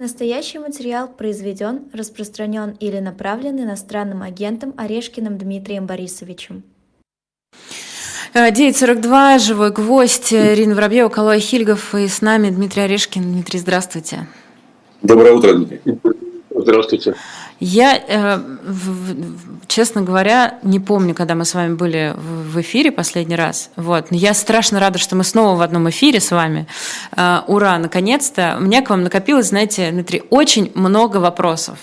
Настоящий материал произведен, распространен или направлен иностранным агентом Орешкиным Дмитрием Борисовичем. 9.42, э, «Живой гвоздь», Ирина Воробьева, Калой Хильгов и с нами Дмитрий Орешкин. Дмитрий, здравствуйте. Доброе утро, Дмитрий. Здравствуйте. Я, э, честно говоря, не помню, когда мы с вами были в эфире последний раз. Вот. Но я страшно рада, что мы снова в одном эфире с вами. Э, ура, наконец-то. У меня к вам накопилось, знаете, Дмитрий, очень много вопросов.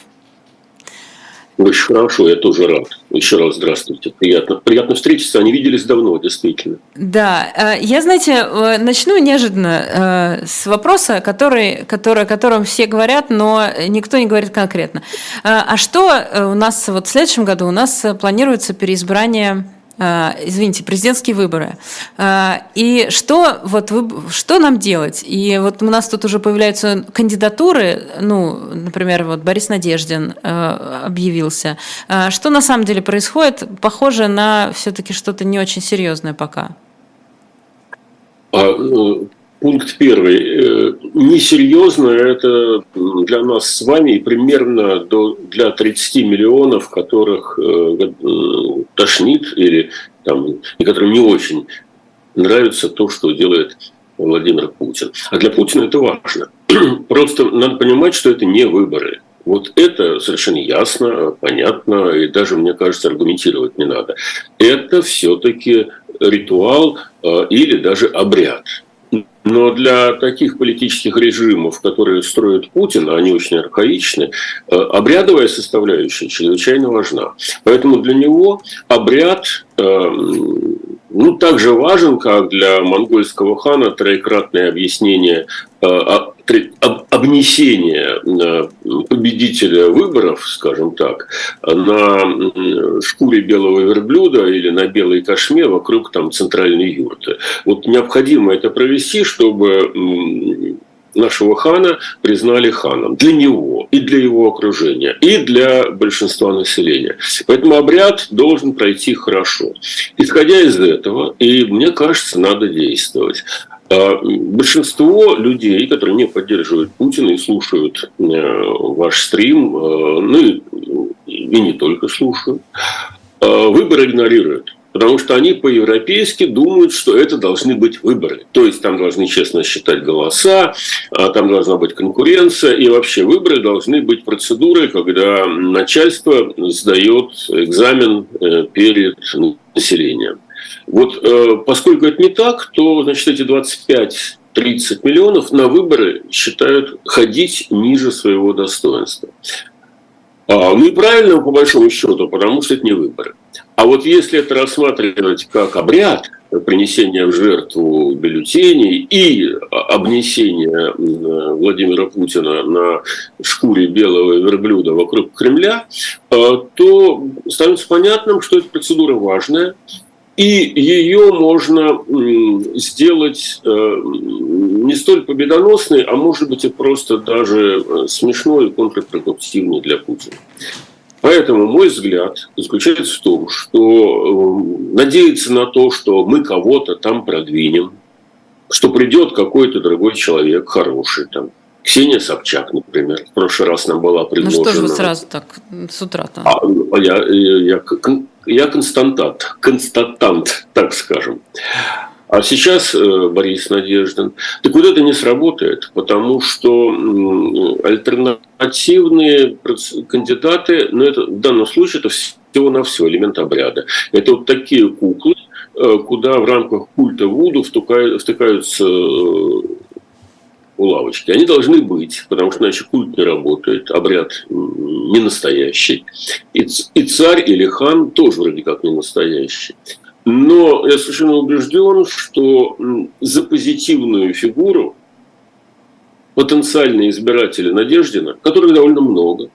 Очень хорошо, я тоже рад. Еще раз здравствуйте. Приятно, приятно встретиться. Они виделись давно, действительно. Да. Э, я, знаете, э, начну неожиданно э, с вопроса, который, который, о котором все говорят, но никто не говорит конкретно. А что у нас вот в следующем году? У нас планируется переизбрание извините, президентские выборы. Э, и что, вот что нам делать? И вот у нас тут уже появляются кандидатуры, ну, например, вот Борис Надеждин э, объявился. Что на самом деле происходит? Похоже на все-таки что-то не очень серьезное пока. Пункт первый. Э, несерьезно это для нас с вами примерно до, для 30 миллионов, которых э, э, тошнит или там, которым не очень нравится то, что делает Владимир Путин. А для Путина это важно. Просто надо понимать, что это не выборы. Вот это совершенно ясно, понятно, и даже, мне кажется, аргументировать не надо. Это все-таки ритуал или даже обряд. Но для таких политических режимов, которые строит Путин, они очень архаичны, э, обрядовая составляющая чрезвычайно важна. Поэтому для него обряд эм, ну, так же важен, как для монгольского хана троекратное объяснение, э, обнесение э, победителя выборов, скажем так, на шкуре белого верблюда или на белой кашме вокруг там центральной юрты. Вот необходимо это провести, чтобы нашего хана признали ханом. Для него и для его окружения, и для большинства населения. Поэтому обряд должен пройти хорошо. Исходя из этого, и мне кажется, надо действовать. А, большинство людей, которые не поддерживают Путина и слушают э, ваш стрим, э, ну и, и не только слушают, э, выборы игнорируют. Потому что они по-европейски думают, что это должны быть выборы. То есть там должны честно считать голоса, а там должна быть конкуренция. И вообще выборы должны быть процедурой, когда начальство сдает экзамен э, перед населением. Вот э, поскольку это не так, то значит, эти 25 30 миллионов на выборы считают ходить ниже своего достоинства. А, ну и правильно, по большому счету, потому что это не выборы. А вот если это рассматривать как обряд принесения в жертву бюллетеней и обнесения Владимира Путина на шкуре белого верблюда вокруг Кремля, э, то становится понятным, что эта процедура важная, и ее можно сделать э, не столь победоносной, а может быть и просто даже э, смешной и контрпродуктивной для Путина. Поэтому мой взгляд заключается в том, что э, надеяться на то, что мы кого-то там продвинем, что придет какой-то другой человек хороший там, Ксения Собчак, например, в прошлый раз нам была предложена. Ну что же вы сразу так с утра-то? А, а я, я, я, я константант, констатант, так скажем. А сейчас э, Борис Надеждин. Так вот это не сработает, потому что альтернативные кандидаты, ну это в данном случае это всего на все элемент обряда. Это вот такие куклы, э, куда в рамках культа Вуду втыкаются э, лавочки. Они должны быть, потому что иначе культ не работает, обряд не настоящий. И, царь или хан тоже вроде как не настоящий. Но я совершенно убежден, что за позитивную фигуру потенциальные избиратели Надеждина, которых довольно много,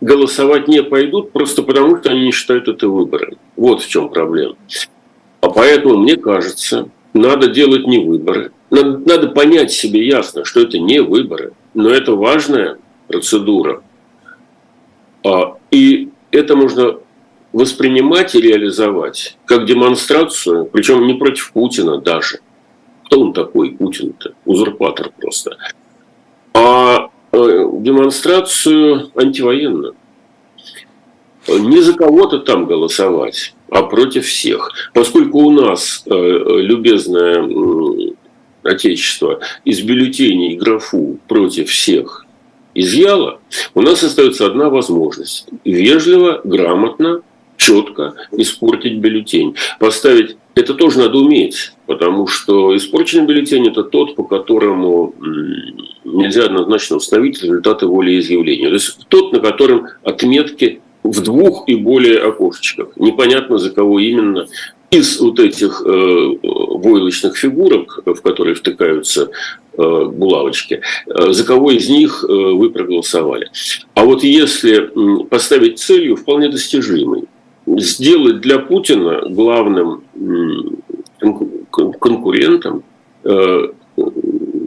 голосовать не пойдут просто потому, что они не считают это выборами. Вот в чем проблема. А поэтому, мне кажется, надо делать не выборы. Надо, надо понять себе ясно, что это не выборы, но это важная процедура. А, и это можно воспринимать и реализовать как демонстрацию, причем не против Путина даже. Кто он такой, Путин-то? Узурпатор просто. А демонстрацию антивоенную. Не за кого-то там голосовать, а против всех. Поскольку у нас, любезное Отечество, из бюллетеней графу против всех изъяло, у нас остается одна возможность – вежливо, грамотно, четко испортить бюллетень. Поставить это тоже надо уметь, потому что испорченный бюллетень – это тот, по которому нельзя однозначно установить результаты волеизъявления. То есть тот, на котором отметки в двух и более окошечках. Непонятно, за кого именно из вот этих э, войлочных фигурок, в которые втыкаются э, булавочки, э, за кого из них э, вы проголосовали. А вот если поставить целью вполне достижимой, сделать для Путина главным конкурентом э,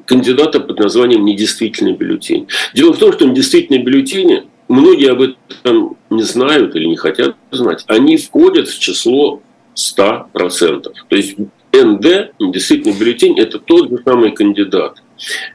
кандидата под названием «недействительный бюллетень». Дело в том, что недействительные бюллетени, многие об этом не знают или не хотят знать, они входят в число 100%. То есть НД, действительно бюллетень, это тот же самый кандидат.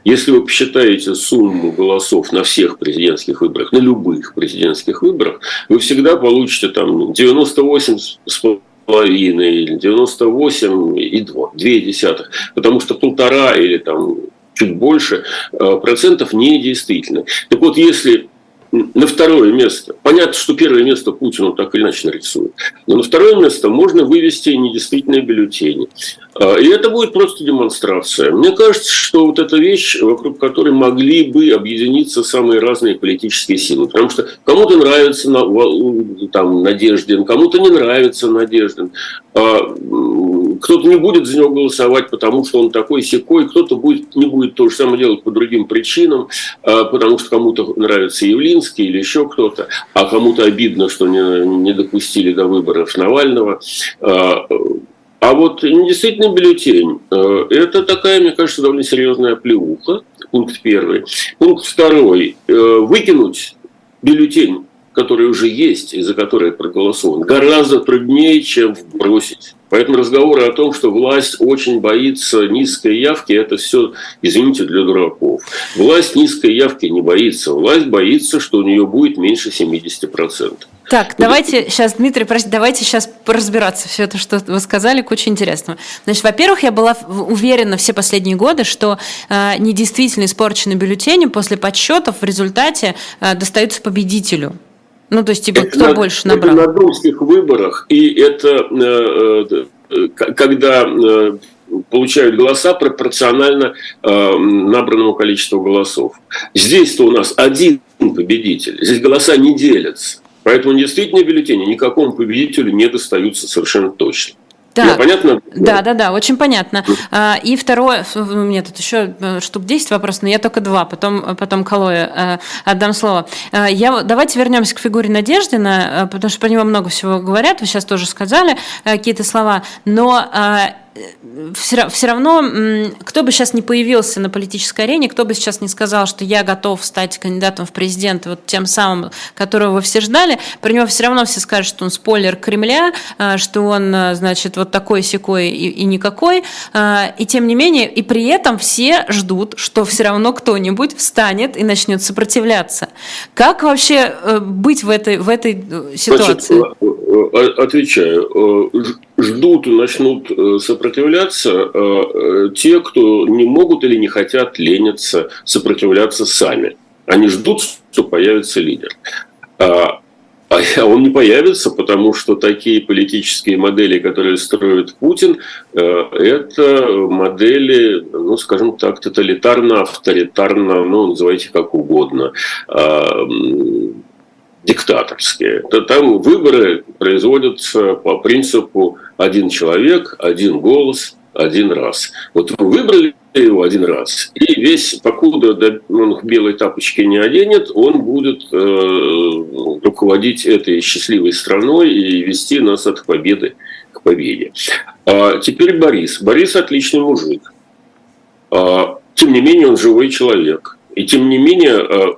Если вы посчитаете сумму голосов на всех президентских выборах, на любых президентских выборах, вы всегда получите там 98 с половиной или 98 и 2, 2 десятых, потому что полтора или там чуть больше э, процентов недействительны. Так вот, если на второе место. Понятно, что первое место Путину так или иначе нарисует. Но на второе место можно вывести недействительные бюллетени. А, и это будет просто демонстрация. Мне кажется, что вот эта вещь, вокруг которой могли бы объединиться самые разные политические силы. Потому что кому-то нравится там, Надеждин, кому-то не нравится Надеждин. А, кто-то не будет за него голосовать, потому что он такой секой, кто-то будет, не будет то же самое делать по другим причинам, а, потому что кому-то нравится Явлинский или еще кто-то, а кому-то обидно, что не, не допустили до выборов Навального. А вот действительно бюллетень э, – это такая, мне кажется, довольно серьезная плеуха, пункт первый. Пункт второй – э, выкинуть бюллетень, который уже есть и за который проголосован, гораздо труднее, чем бросить. Поэтому разговоры о том, что власть очень боится низкой явки, это все, извините, для дураков. Власть низкой явки не боится. Власть боится, что у нее будет меньше 70%. Так, давайте сейчас, Дмитрий, простите, давайте сейчас разбираться все это, что вы сказали, куча интересного. Значит, во-первых, я была уверена все последние годы, что э, недействительно испорченные бюллетени после подсчетов в результате э, достаются победителю. Ну, то есть, типа, кто на, больше набрал? Это на думских выборах, и это э, э, когда э, получают голоса пропорционально э, набранному количеству голосов. Здесь-то у нас один победитель, здесь голоса не делятся. Поэтому действительно бюллетени никакому победителю не достаются совершенно точно. Да, Я понятно? Да, да, да, очень понятно. А, и второе, у меня тут еще э, штук 10 вопросов, но я только два, потом, потом Калое э, отдам слово. Э, я, давайте вернемся к фигуре Надеждина, потому что про него много всего говорят, вы сейчас тоже сказали какие-то слова, но все, все равно, кто бы сейчас не появился на политической арене, кто бы сейчас не сказал, что я готов стать кандидатом в президенты, вот тем самым, которого вы все ждали, про него все равно все скажут, что он спойлер Кремля, а, что он, а, значит, вот такой секой и, и никакой. А, и тем не менее, и при этом все ждут, что все равно кто-нибудь встанет и начнет сопротивляться. Как вообще э, быть в этой, в этой э, ситуации? Значит, э, отвечаю. Ждут и начнут сопротивляться сопротивляться э, те, кто не могут или не хотят лениться, сопротивляться сами. Они ждут, что появится лидер. А, а он не появится, потому что такие политические модели, которые строит Путин, э, это модели, ну, скажем так, тоталитарно, авторитарно, ну, называйте как угодно, а, диктаторские. То там выборы производятся по принципу один человек, один голос, один раз. Вот вы выбрали его один раз, и весь, покуда он в белой тапочке не оденет, он будет э, руководить этой счастливой страной и вести нас от победы к победе. А теперь Борис. Борис отличный мужик. А, тем не менее, он живой человек. И тем не менее, а,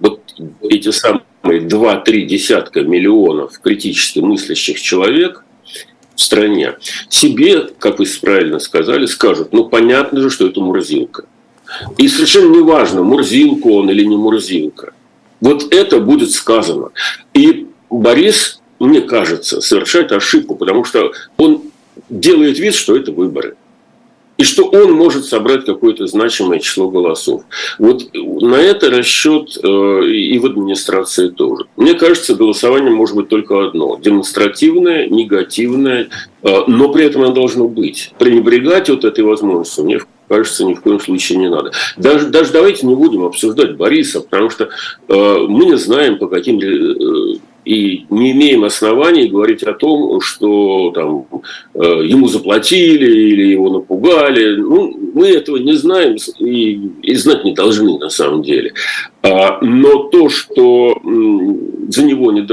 вот эти самые 2-3 десятка миллионов критически мыслящих человек в стране себе, как вы правильно сказали, скажут, ну понятно же, что это мурзилка. И совершенно неважно, Мурзилка он или не Мурзилка. Вот это будет сказано. И Борис, мне кажется, совершает ошибку, потому что он делает вид, что это выборы и что он может собрать какое-то значимое число голосов. Вот на это расчет э, и в администрации тоже. Мне кажется, голосование может быть только одно – демонстративное, негативное, э, но при этом оно должно быть. Пренебрегать вот этой возможностью мне кажется, ни в коем случае не надо. Даже, даже давайте не будем обсуждать Бориса, потому что э, мы не знаем, по каким и не имеем оснований говорить о том, что там, э, ему заплатили или его напугали. Ну, мы этого не знаем и, и знать не должны на самом деле. А, но то, что за него не,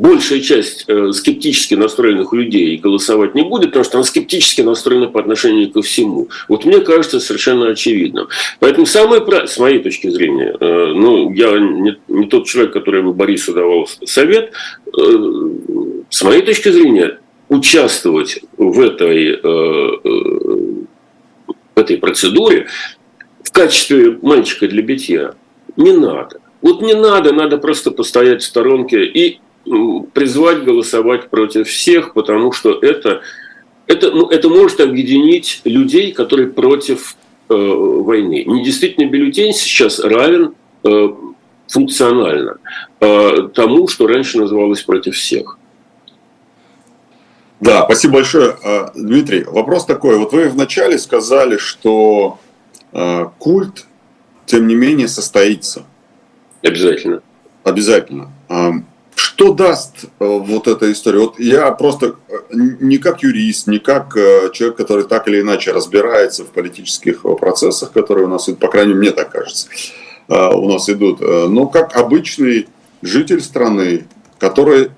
большая часть э, скептически настроенных людей голосовать не будет, потому что она скептически настроена по отношению ко всему. Вот мне кажется совершенно очевидным. Поэтому самое с моей точки зрения, э, ну, я не, не тот человек, который бы Борису давал совет, э, с моей точки зрения, участвовать в этой, в этой процедуре в качестве мальчика для битья не надо. Вот не надо, надо просто постоять в сторонке и призвать голосовать против всех, потому что это, это, ну, это может объединить людей, которые против э, войны. Недействительный бюллетень сейчас равен э, функционально э, тому, что раньше называлось против всех. Да, спасибо большое, э, Дмитрий. Вопрос такой. Вот вы вначале сказали, что э, культ, тем не менее, состоится. Обязательно. Обязательно. Что даст э, вот эта история? Вот я просто э, не как юрист, не как э, человек, который так или иначе разбирается в политических процессах, которые у нас идут, по крайней мере, мне так кажется, у нас идут, но как обычный житель страны, который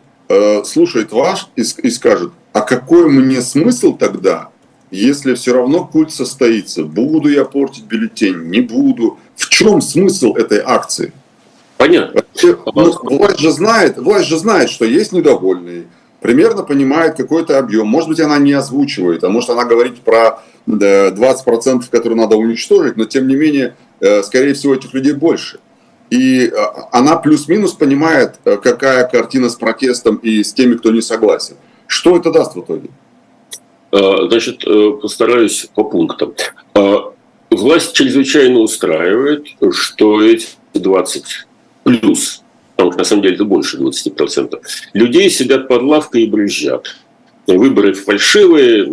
слушает вас и, скажет, а какой мне смысл тогда, если все равно культ состоится? Буду я портить бюллетень, не буду? В чем смысл этой акции? Понятно. Ну, власть же знает, власть же знает, что есть недовольные, примерно понимает какой-то объем. Может быть, она не озвучивает, а может она говорит про 20%, которые надо уничтожить, но тем не менее, э, скорее всего, этих людей больше. И э, она плюс-минус понимает, э, какая картина с протестом и с теми, кто не согласен. Что это даст в итоге? Значит, постараюсь по пунктам. Власть чрезвычайно устраивает, что эти 20 плюс, потому что на самом деле это больше 20%, людей сидят под лавкой и брызжат. Выборы фальшивые,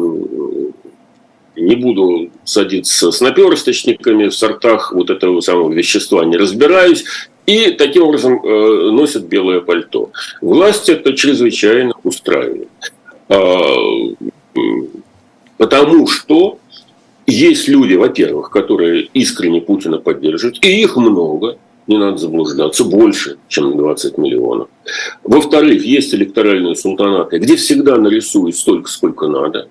не буду садиться с наперсточниками в сортах вот этого самого вещества, не разбираюсь. И таким образом э, носят белое пальто. Власть это чрезвычайно устраивает. А, потому что есть люди, во-первых, которые искренне Путина поддерживают, и их много – не надо заблуждаться, больше, чем 20 миллионов. Во-вторых, есть электоральные султанаты, где всегда нарисуют столько, сколько надо.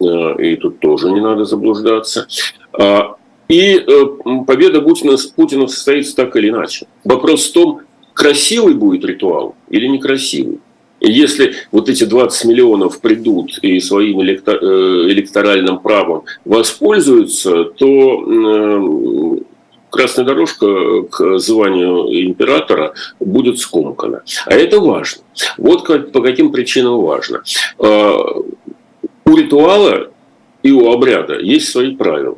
Э, и тут тоже не надо заблуждаться. А, и э, победа Путина, Путина состоится так или иначе. Вопрос в том, красивый будет ритуал или некрасивый. Если вот эти 20 миллионов придут и своим э, электоральным правом воспользуются, то красная дорожка к званию императора будет скомкана. А это важно. Вот по каким причинам важно. А, у ритуала и у обряда есть свои правила.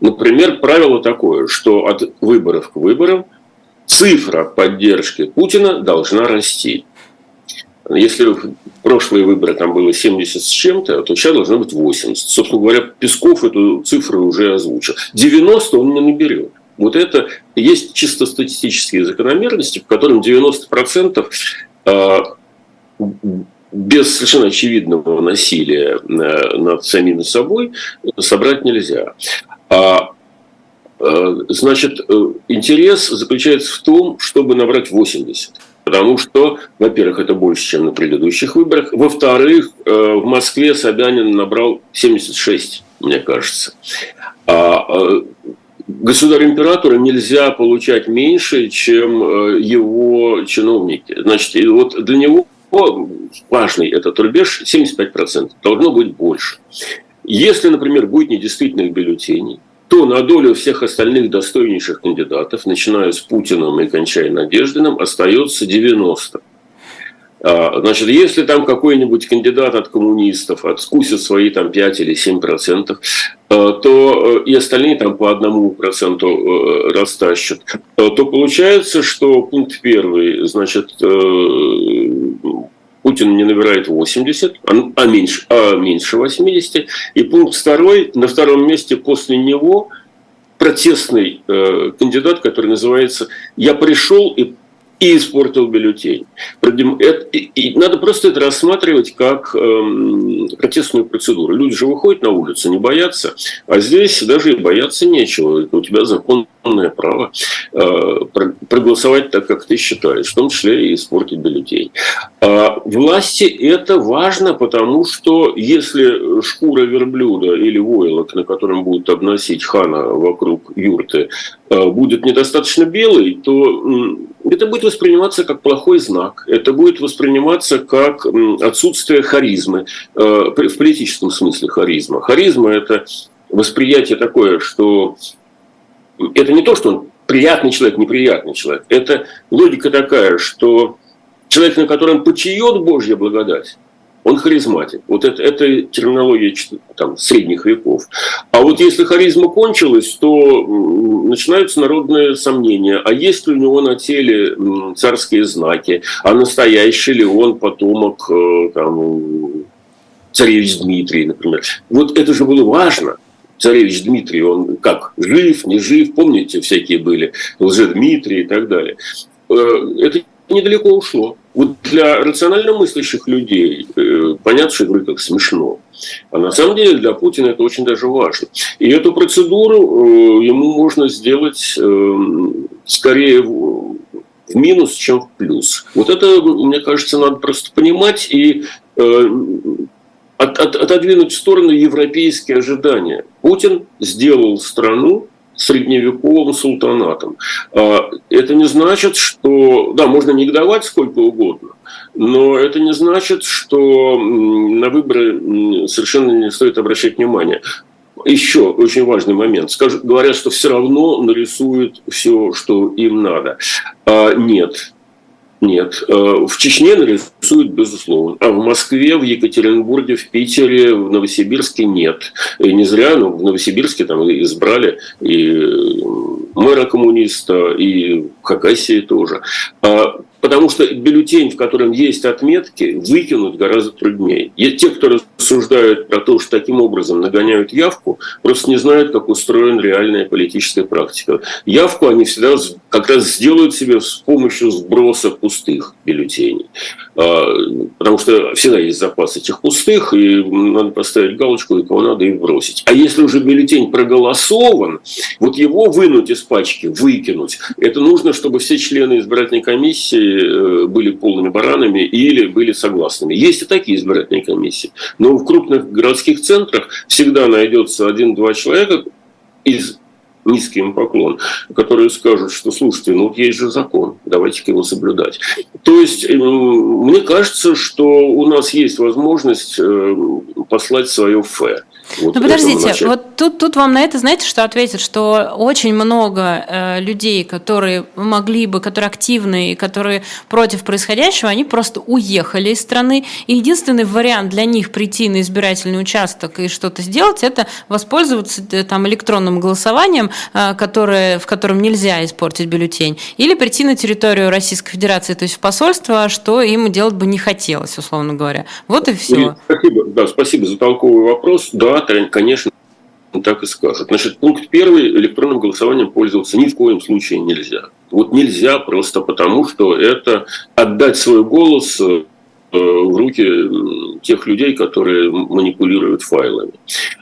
Например, правило такое, что от выборов к выборам цифра поддержки Путина должна расти. Если в прошлые выборы там было 70 с чем-то, то сейчас должно быть 80. Собственно говоря, Песков эту цифру уже озвучил. 90 он не наберет. Вот это есть чисто статистические закономерности, в котором 90% а, без совершенно очевидного насилия э, над самим собой собрать нельзя. А, а, значит, э, интерес заключается в том, чтобы набрать 80. Потому что, во-первых, это больше, чем на предыдущих выборах. Во-вторых, э, в Москве Собянин набрал 76, мне кажется государю-императору нельзя получать меньше, чем э, его чиновники. Значит, и вот для него важный этот рубеж 75%, должно быть больше. Если, например, будет недействительных бюллетеней, то на долю всех остальных достойнейших кандидатов, начиная с Путиным и кончая Надеждиным, остается 90. А, значит, если там какой-нибудь кандидат от коммунистов откусит свои там 5 или 7 процентов, а, то и остальные там по одному проценту э, растащат, то получается, что пункт первый, значит, э, Путин не набирает 80, а, а, меньше, а меньше 80. И пункт второй, на втором месте после него протестный э, кандидат, который называется «Я пришел и и испортил бюллетень. Надо просто это рассматривать как эм, протестную процедуру. Люди же выходят на улицу, не боятся, а здесь даже и бояться нечего. У тебя законное право э, проголосовать так, как ты считаешь, в том числе и испортить бюллетень. А власти это важно, потому что если шкура верблюда или войлок, на котором будут обносить хана вокруг юрты, э, будет недостаточно белый, то это будет восприниматься как плохой знак, это будет восприниматься как отсутствие харизмы, э, в политическом смысле харизма. Харизма – это восприятие такое, что это не то, что он приятный человек, неприятный человек. Это логика такая, что человек, на котором почиет Божья благодать, он харизматик. Вот это, это терминология там, средних веков. А вот если харизма кончилась, то начинаются народные сомнения. А есть ли у него на теле царские знаки? А настоящий ли он потомок э, там, царевич Дмитрий, например? Вот это же было важно царевич Дмитрий, он как, жив, не жив, помните, всякие были, лже-Дмитрий и так далее. Э, это недалеко ушло. Вот для рационально мыслящих людей э, понятно, что вроде как смешно. А на самом деле для Путина это очень даже важно. И эту процедуру э, ему можно сделать э, скорее в, минус, чем в плюс. Вот это, мне кажется, надо просто понимать и от, от, отодвинуть в сторону европейские ожидания. Путин сделал страну средневековым султанатом. А, это не значит, что... Да, можно негодовать сколько угодно, но это не значит, что на выборы совершенно не стоит обращать внимание. Еще очень важный момент. Скажут, говорят, что все равно нарисуют все, что им надо. А, нет, нет. Э, в Чечне нарисуют, безусловно. А в Москве, в Екатеринбурге, в Питере, в Новосибирске нет. И не зря, но в Новосибирске там избрали и мэра коммуниста, и Хакасии тоже. А Потому что бюллетень, в котором есть отметки, выкинуть гораздо труднее. Те, кто рассуждают про то, что таким образом нагоняют явку, просто не знают, как устроена реальная политическая практика. Явку они всегда как раз сделают себе с помощью сброса пустых бюллетеней. А, потому что всегда есть запас этих пустых, и надо поставить галочку, и кого надо, и бросить. А если уже бюллетень проголосован, вот его вынуть из пачки, выкинуть, это нужно, чтобы все члены избирательной комиссии Э, были полными баранами или были согласными. Есть и такие избирательные комиссии. Но в крупных городских центрах всегда найдется один-два человека из низкий им поклон, которые скажут, что слушайте, ну вот есть же закон, давайте-ка его соблюдать. То есть, мне кажется, что у нас есть возможность э, послать свое фэ. Вот ну подождите, вот тут, тут вам на это знаете, что ответят, что очень много э, людей, которые могли бы, которые активны и которые против происходящего, они просто уехали из страны. И единственный вариант для них прийти на избирательный участок и что-то сделать, это воспользоваться э, там электронным голосованием, э, которое, в котором нельзя испортить бюллетень, или прийти на территорию Российской Федерации, то есть в посольство, что им делать бы не хотелось, условно говоря. Вот и все. Спасибо, да, спасибо за толковый вопрос. Да, конечно, так и скажут. Значит, пункт первый, электронным голосованием пользоваться ни в коем случае нельзя. Вот нельзя просто потому, что это отдать свой голос э, в руки тех людей, которые манипулируют файлами.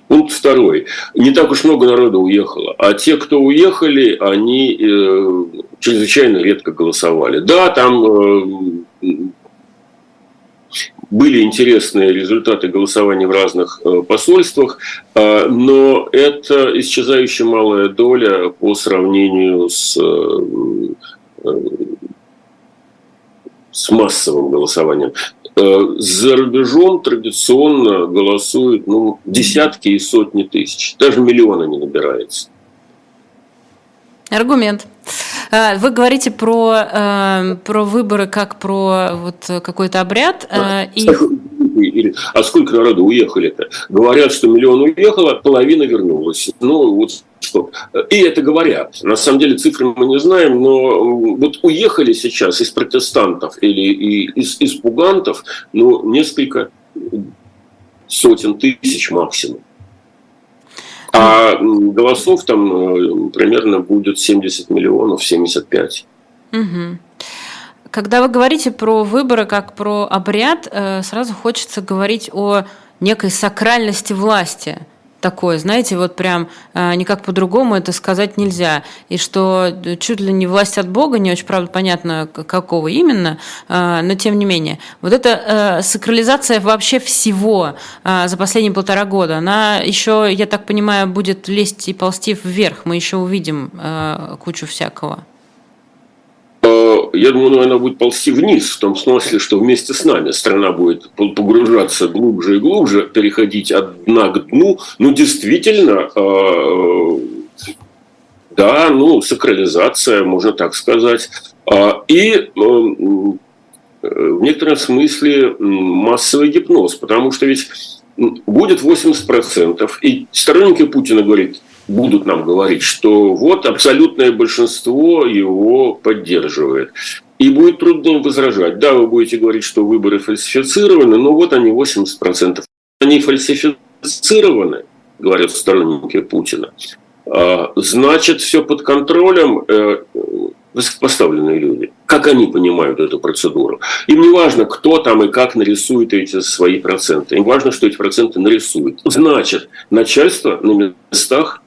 Пункт второй. Не так уж много народа уехало, а те, кто уехали, они э, чрезвычайно редко голосовали. Да, там э, были интересные результаты голосования в разных э, посольствах, э, но это исчезающая малая доля по сравнению с э, с массовым голосованием. За рубежом традиционно голосуют ну, десятки и сотни тысяч, даже миллиона не набирается. Аргумент. А, вы говорите про, э, про выборы как про вот какой-то обряд. Да. И... А сколько народу уехали-то? Говорят, что миллион уехало, половина вернулась. Ну, вот что. И это говорят. На самом деле цифры мы не знаем, но вот уехали сейчас из протестантов или из, из пугантов, ну, несколько сотен тысяч максимум. А голосов там э, примерно будет 70 миллионов, 75. Угу. Когда вы говорите про выборы как про обряд, э, сразу хочется говорить о некой сакральности власти такое, знаете, вот прям э, никак по-другому это сказать нельзя. И что чуть ли не власть от Бога, не очень, правда, понятно, какого именно, э, но тем не менее. Вот эта э, сакрализация вообще всего за последние полтора года, она еще, я так понимаю, будет лезть и ползти вверх. Мы еще увидим кучу всякого я думаю, она будет ползти вниз, в том смысле, что вместе с нами страна будет погружаться глубже и глубже, переходить от дна к дну. Ну, действительно, а, да, ну, сакрализация, можно так сказать. А, и э, в некотором смысле массовый гипноз, потому что ведь будет 80%, и сторонники Путина говорят, будут нам говорить, что вот абсолютное большинство его поддерживает. И будет трудно возражать. Да, вы будете говорить, что выборы фальсифицированы, но вот они 80%. Они фальсифицированы, говорят сторонники Путина. А, значит, все под контролем э, высокопоставленные люди. Как они понимают эту процедуру? Им не важно, кто там и как нарисует эти свои проценты. Им важно, что эти проценты нарисуют. Значит, начальство на местах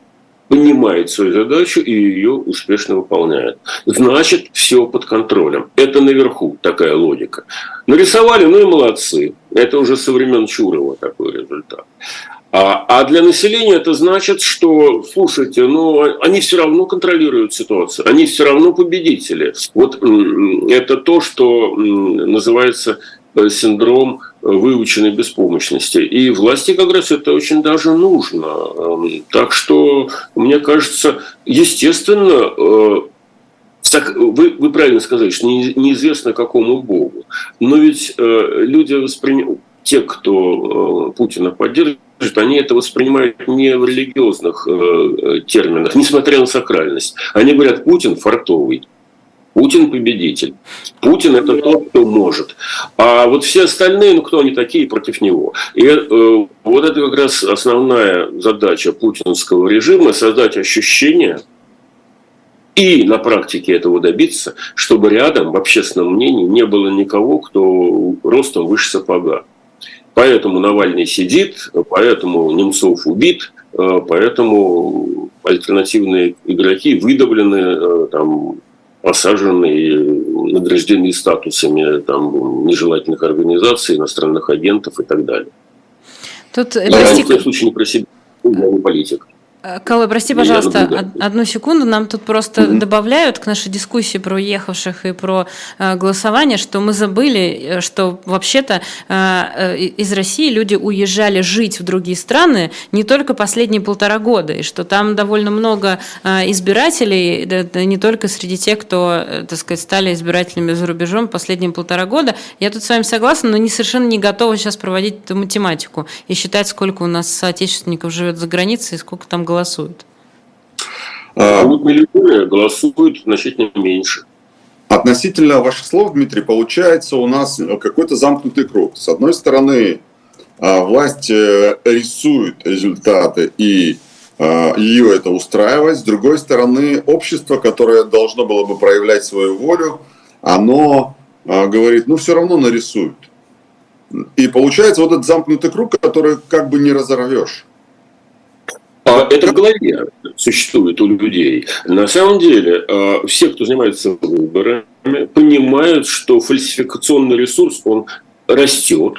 понимает свою задачу и ее успешно выполняет. Значит, все под контролем. Это наверху такая логика. Нарисовали, ну и молодцы. Это уже со времен Чурова такой результат. А, а для населения это значит, что, слушайте, ну, они все равно контролируют ситуацию, они все равно победители. Вот это то, что называется Э, синдром выученной беспомощности. И власти как раз это очень даже нужно. Эм, так что, мне кажется, естественно, э, вы, вы правильно сказали, что неизвестно какому богу. Но ведь э, люди воспринимают, те, кто Путина поддерживает, они это воспринимают не в религиозных терминах, несмотря на сакральность. Они говорят, Путин фартовый. Путин победитель. Путин это тот, кто может. А вот все остальные, ну кто они такие против него? И э, вот это как раз основная задача путинского режима создать ощущение и на практике этого добиться, чтобы рядом в общественном мнении не было никого, кто ростом выше сапога. Поэтому Навальный сидит, поэтому Немцов убит, э, поэтому альтернативные игроки выдавлены, э, там, посажены и награждены статусами там, нежелательных организаций, иностранных агентов и так далее. Тут, Но, прости... в случае не про себя, я не политик. Э, Калла, прости, пожалуйста, одну секунду. Нам тут просто mm-hmm. добавляют к нашей дискуссии про уехавших и про э, голосование, что мы забыли, э, что вообще-то э, из России люди уезжали жить в другие страны не только последние полтора года, и что там довольно много э, избирателей, да, да, не только среди тех, кто, так сказать, стали избирателями за рубежом последние полтора года. Я тут с вами согласна, но не совершенно не готова сейчас проводить эту математику и считать, сколько у нас соотечественников живет за границей и сколько там голосует голосуют? А, вот миллионы голосуют значительно меньше. Относительно ваших слов, Дмитрий, получается у нас какой-то замкнутый круг. С одной стороны, а, власть э, рисует результаты и а, ее это устраивает. С другой стороны, общество, которое должно было бы проявлять свою волю, оно говорит, ну все равно нарисуют. И получается вот этот замкнутый круг, который как бы не разорвешь. А это в голове существует у людей. На самом деле, а, все, кто занимается выборами, понимают, что фальсификационный ресурс, он растет,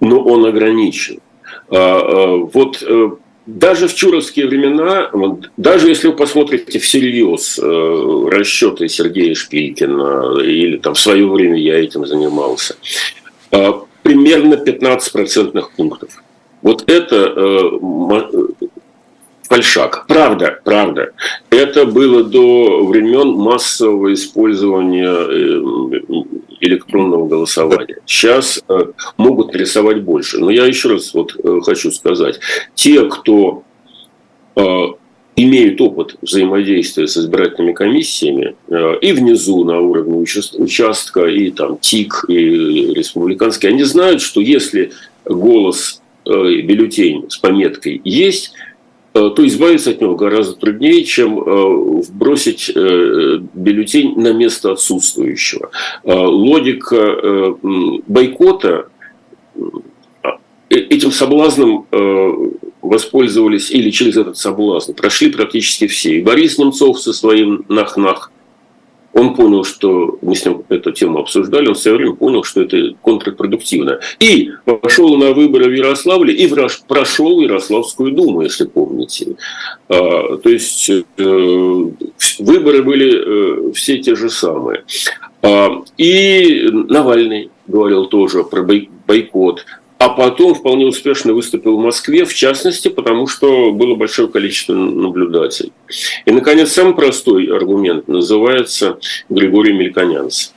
но он ограничен. А, вот э, даже в чуровские времена, даже если вы посмотрите всерьез э, расчеты Сергея Шпилькина, или там в свое время я этим занимался, примерно 15 процентных пунктов. Вот это э, фальшак. Правда, правда. Это было до времен массового использования э, электронного голосования. Сейчас э, могут рисовать больше. Но я еще раз вот э, хочу сказать. Те, кто имеют опыт взаимодействия с избирательными комиссиями и внизу на уровне участка, и там ТИК, и республиканский, они знают, что если голос, бюллетень с пометкой есть – то избавиться от него гораздо труднее, чем э, вбросить э, бюллетень на место отсутствующего. Логика бойкота этим соблазном воспользовались или через этот соблазн прошли практически все. И Борис Немцов со своим нах-нах он понял, что мы с ним эту тему обсуждали, он все время понял, что это контрпродуктивно. И пошел на выборы в Ярославле и прошел Ярославскую думу, если помните. А, то есть э, выборы были э, все те же самые. А, и Навальный говорил тоже про бойкот а потом вполне успешно выступил в Москве, в частности, потому что было большое количество наблюдателей. И, наконец, самый простой аргумент называется Григорий Мельконянц.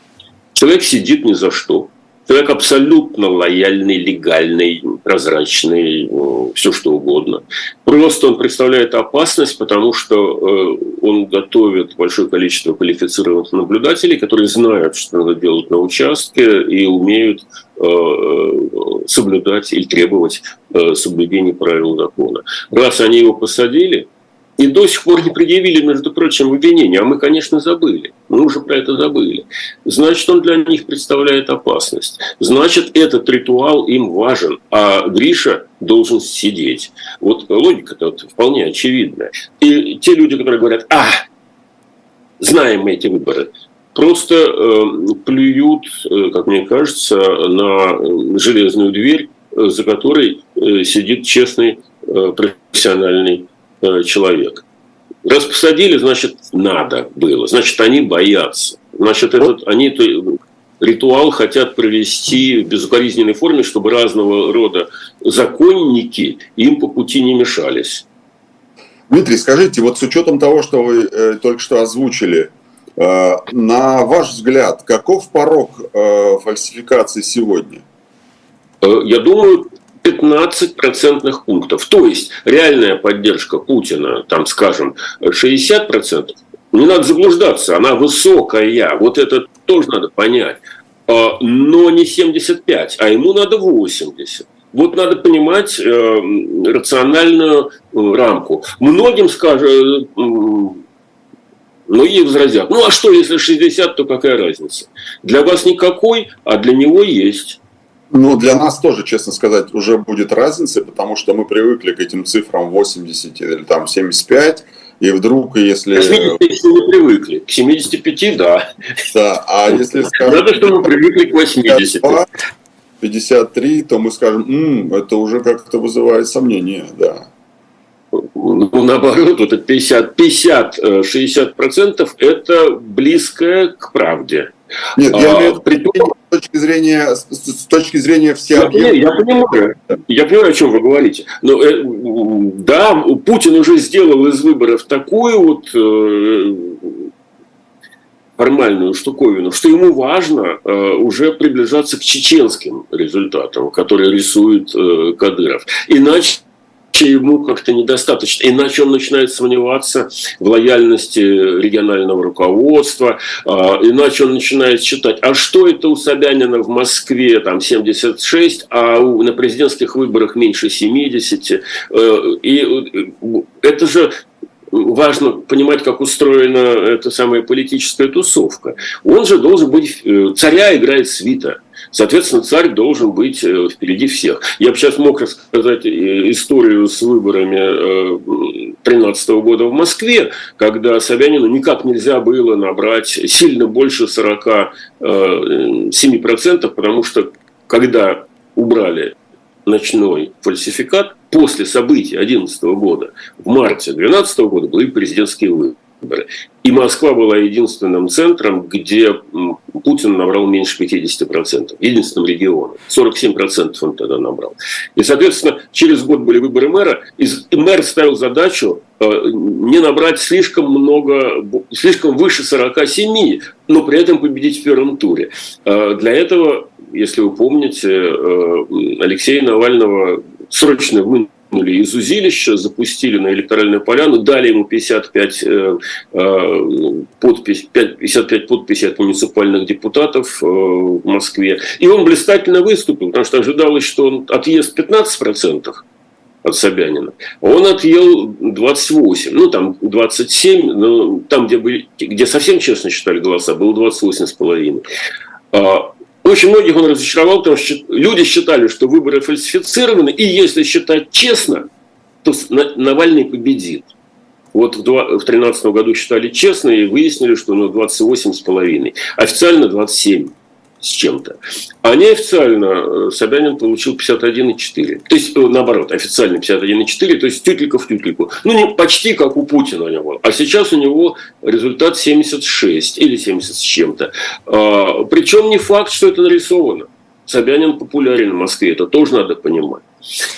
Человек сидит ни за что, Человек абсолютно лояльный, легальный, прозрачный, э, все что угодно. Просто он представляет опасность, потому что э, он готовит большое количество квалифицированных наблюдателей, которые знают, что надо делать на участке и умеют соблюдать или требовать соблюдения правил закона. Раз они его посадили, и до сих пор не предъявили, между прочим, обвинения. А мы, конечно, забыли. Мы уже про это забыли. Значит, он для них представляет опасность. Значит, этот ритуал им важен. А Гриша должен сидеть. Вот логика-то вполне очевидная. И те люди, которые говорят, а, знаем мы эти выборы, просто э, плюют, э, как мне кажется, на железную дверь, э, за которой э, сидит честный э, профессиональный Э, человек. Раз посадили, значит, надо было. Значит, они боятся. Значит, этот, они ритуал хотят провести в безукоризненной форме, чтобы разного рода законники им по пути не мешались. Дмитрий, скажите, вот с учетом того, что вы э, только что озвучили, э, на ваш взгляд, каков порог э, фальсификации сегодня? Э, я думаю, 15 процентных пунктов. То есть реальная поддержка Путина, там, скажем, 60 процентов, не надо заблуждаться, она высокая, вот это тоже надо понять. Но не 75, а ему надо 80. Вот надо понимать э, рациональную э, рамку. Многим скажут, э, многие возразят, ну а что, если 60, то какая разница? Для вас никакой, а для него есть. Ну, для нас тоже, честно сказать, уже будет разница, потому что мы привыкли к этим цифрам 80 или там 75, и вдруг, если... К 70 не привыкли, к 75 – да. Да, а если скажем... Надо, чтобы мы привыкли к 80. 53, то мы скажем, М, это уже как-то вызывает сомнения, да. Ну, наоборот, вот это 50, 50 60 процентов – это близкое к правде. Нет, я имею в виду, с точки зрения, с точки зрения всех... Я, я понимаю, я понимаю, о чем вы говорите. Но, э, да, Путин уже сделал из выборов такую вот э, формальную штуковину, что ему важно э, уже приближаться к чеченским результатам, которые рисует э, Кадыров. Иначе ему как-то недостаточно. Иначе он начинает сомневаться в лояльности регионального руководства, а, иначе он начинает считать, а что это у Собянина в Москве там 76, а на президентских выборах меньше 70. Э, и э, это же важно понимать, как устроена эта самая политическая тусовка. Он же должен быть, э, царя играет свита. Соответственно, царь должен быть э, впереди всех. Я бы сейчас мог рассказать э, историю с выборами 2013 года в Москве, когда Собянину никак нельзя было набрать сильно больше 47%, потому что когда убрали ночной фальсификат после событий 2011 года. В марте 2012 года были президентские выборы. И Москва была единственным центром, где Путин набрал меньше 50%. Единственным регионом. 47% он тогда набрал. И, соответственно, через год были выборы мэра, и мэр ставил задачу э, не набрать слишком много, слишком выше 47, но при этом победить в первом туре. Э, для этого, если вы помните, э, Алексея Навального срочно вынесли вынули из узилища, запустили на электоральную поляну, дали ему 55, э, э, подпись, 55 подписей от муниципальных депутатов э, в Москве. И он блистательно выступил, потому что ожидалось, что он отъест 15% от Собянина. Он отъел 28, ну там 27, но там, где, были, где совсем честно считали голоса, было 28,5. Очень многих он разочаровал, потому что люди считали, что выборы фальсифицированы, и если считать честно, то Навальный победит. Вот в 2013 году считали честно и выяснили, что у него 28,5. Официально 27 с чем-то. А неофициально э, Собянин получил 51,4. То есть, э, наоборот, официально 51,4, то есть тютелька в тютельку. Ну, не почти как у Путина у него. А сейчас у него результат 76 или 70 с чем-то. А, причем не факт, что это нарисовано. Собянин популярен в Москве, это тоже надо понимать.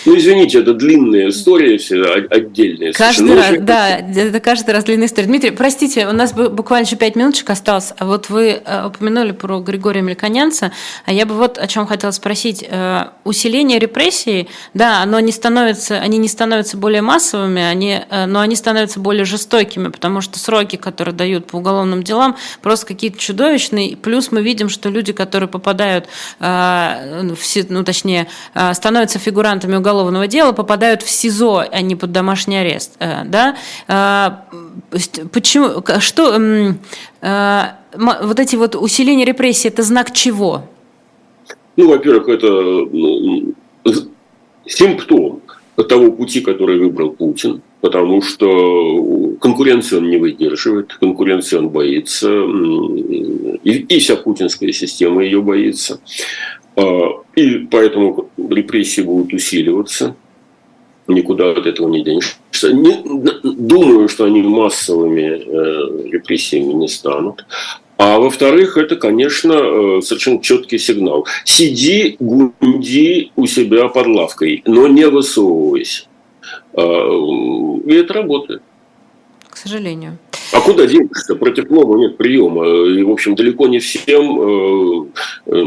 Ну, извините, это длинная история, все отдельная. Каждый раз, да, это каждый раз длинная история. Дмитрий, простите, у нас буквально еще пять минуточек осталось. А вот вы э, упомянули про Григория Мельконянца, а я бы вот о чем хотела спросить. Э, усиление репрессий, да, оно не становится, они не становятся более массовыми, они, э, но они становятся более жестокими, потому что сроки, которые дают по уголовным делам, просто какие-то чудовищные. Плюс мы видим, что люди, которые попадают, ну, точнее, становятся фигурантами фигурантами уголовного дела попадают в СИЗО, а не под домашний арест. Э, да? Э, почему, что, э, вот эти вот усиления репрессий, это знак чего? Ну, во-первых, это ну, симптом того пути, который выбрал Путин, потому что конкуренцию он не выдерживает, конкуренции он боится, и, и вся путинская система ее боится. А, и поэтому репрессии будут усиливаться. Никуда от этого не денешься. Не, думаю, что они массовыми э, репрессиями не станут. А во-вторых, это, конечно, э, совершенно четкий сигнал. Сиди, гунди у себя под лавкой, но не высовывайся. А, и это работает. К сожалению. А куда денешься? Против нового нет приема. И, в общем, далеко не всем э,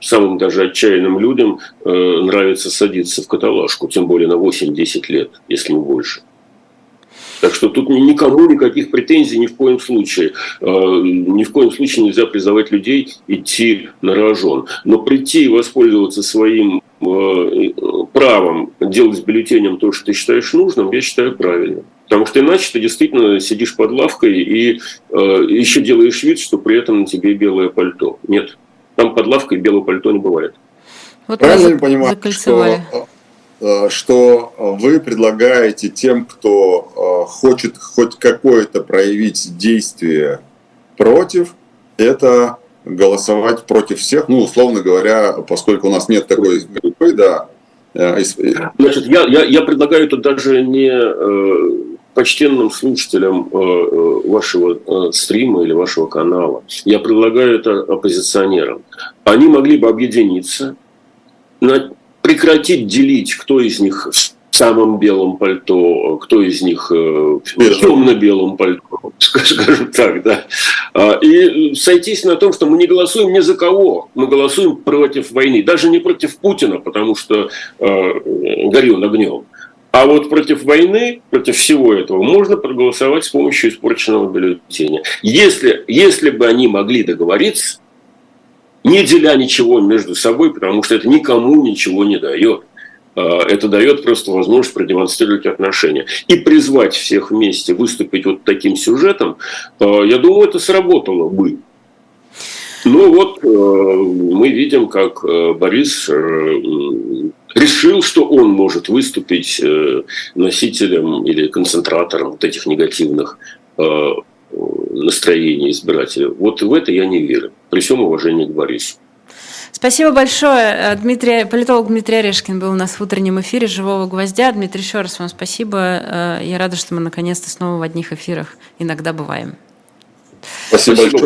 самым даже отчаянным людям э, нравится садиться в каталажку, тем более на 8-10 лет, если не больше. Так что тут никому никаких претензий ни в коем случае. Э, ни в коем случае нельзя призывать людей идти на рожон. Но прийти и воспользоваться своим э, правом делать с бюллетенем то, что ты считаешь нужным, я считаю правильным. Потому что иначе ты действительно сидишь под лавкой и э, еще делаешь вид, что при этом на тебе белое пальто. Нет, там под лавкой белого пальто не бывает. Вот Правильно я понимаю, что, что вы предлагаете тем, кто э, хочет хоть какое-то проявить действие против, это голосовать против всех, ну, условно говоря, поскольку у нас нет такой группы, да. Э, Значит, я, я, я предлагаю тут даже не почтенным слушателям э, э, вашего э, стрима или вашего канала. Я предлагаю это оппозиционерам. Они могли бы объединиться, прекратить делить, кто из них в самом белом пальто, кто из них в темно-белом пальто, скажем так, да. А, и сойтись на том, что мы не голосуем ни за кого, мы голосуем против войны, даже не против Путина, потому что э, горю огнем, а вот против войны, против всего этого, можно проголосовать с помощью испорченного бюллетеня. Если, если бы они могли договориться, не деля ничего между собой, потому что это никому ничего не дает. А, это дает просто возможность продемонстрировать отношения. И призвать всех вместе выступить вот таким сюжетом, а, я думаю, это сработало бы. Ну вот э, мы видим, как э, Борис э, решил, что он может выступить носителем или концентратором вот этих негативных настроений избирателей. Вот в это я не верю, при всем уважении к Борису. Спасибо большое. Э, Дмитрий, политолог Дмитрий Орешкин был у нас в утреннем эфире «Живого гвоздя». Дмитрий, еще раз вам спасибо. Я рада, что мы наконец-то снова в одних эфирах иногда бываем. Спасибо, спасибо. большое.